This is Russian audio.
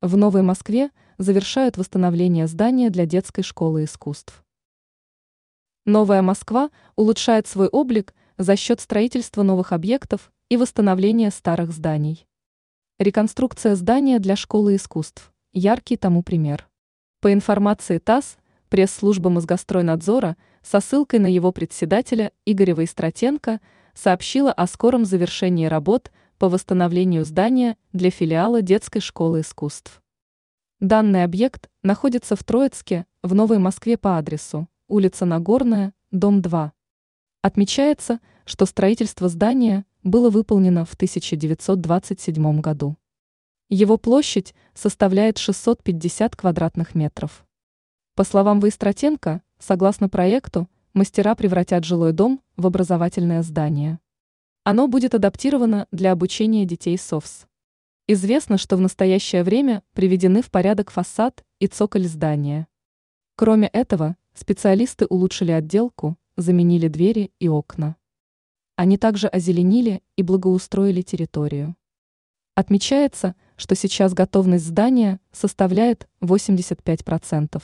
В Новой Москве завершают восстановление здания для детской школы искусств. Новая Москва улучшает свой облик за счет строительства новых объектов и восстановления старых зданий. Реконструкция здания для школы искусств – яркий тому пример. По информации ТАСС, пресс-служба Мозгостройнадзора со ссылкой на его председателя Игоря Воистратенко сообщила о скором завершении работ по восстановлению здания для филиала детской школы искусств. Данный объект находится в Троицке, в Новой Москве по адресу улица Нагорная, дом 2. Отмечается, что строительство здания было выполнено в 1927 году. Его площадь составляет 650 квадратных метров. По словам Воистратенко, согласно проекту, мастера превратят жилой дом в образовательное здание. Оно будет адаптировано для обучения детей СОВС. Известно, что в настоящее время приведены в порядок фасад и цоколь здания. Кроме этого, специалисты улучшили отделку, заменили двери и окна. Они также озеленили и благоустроили территорию. Отмечается, что сейчас готовность здания составляет 85%.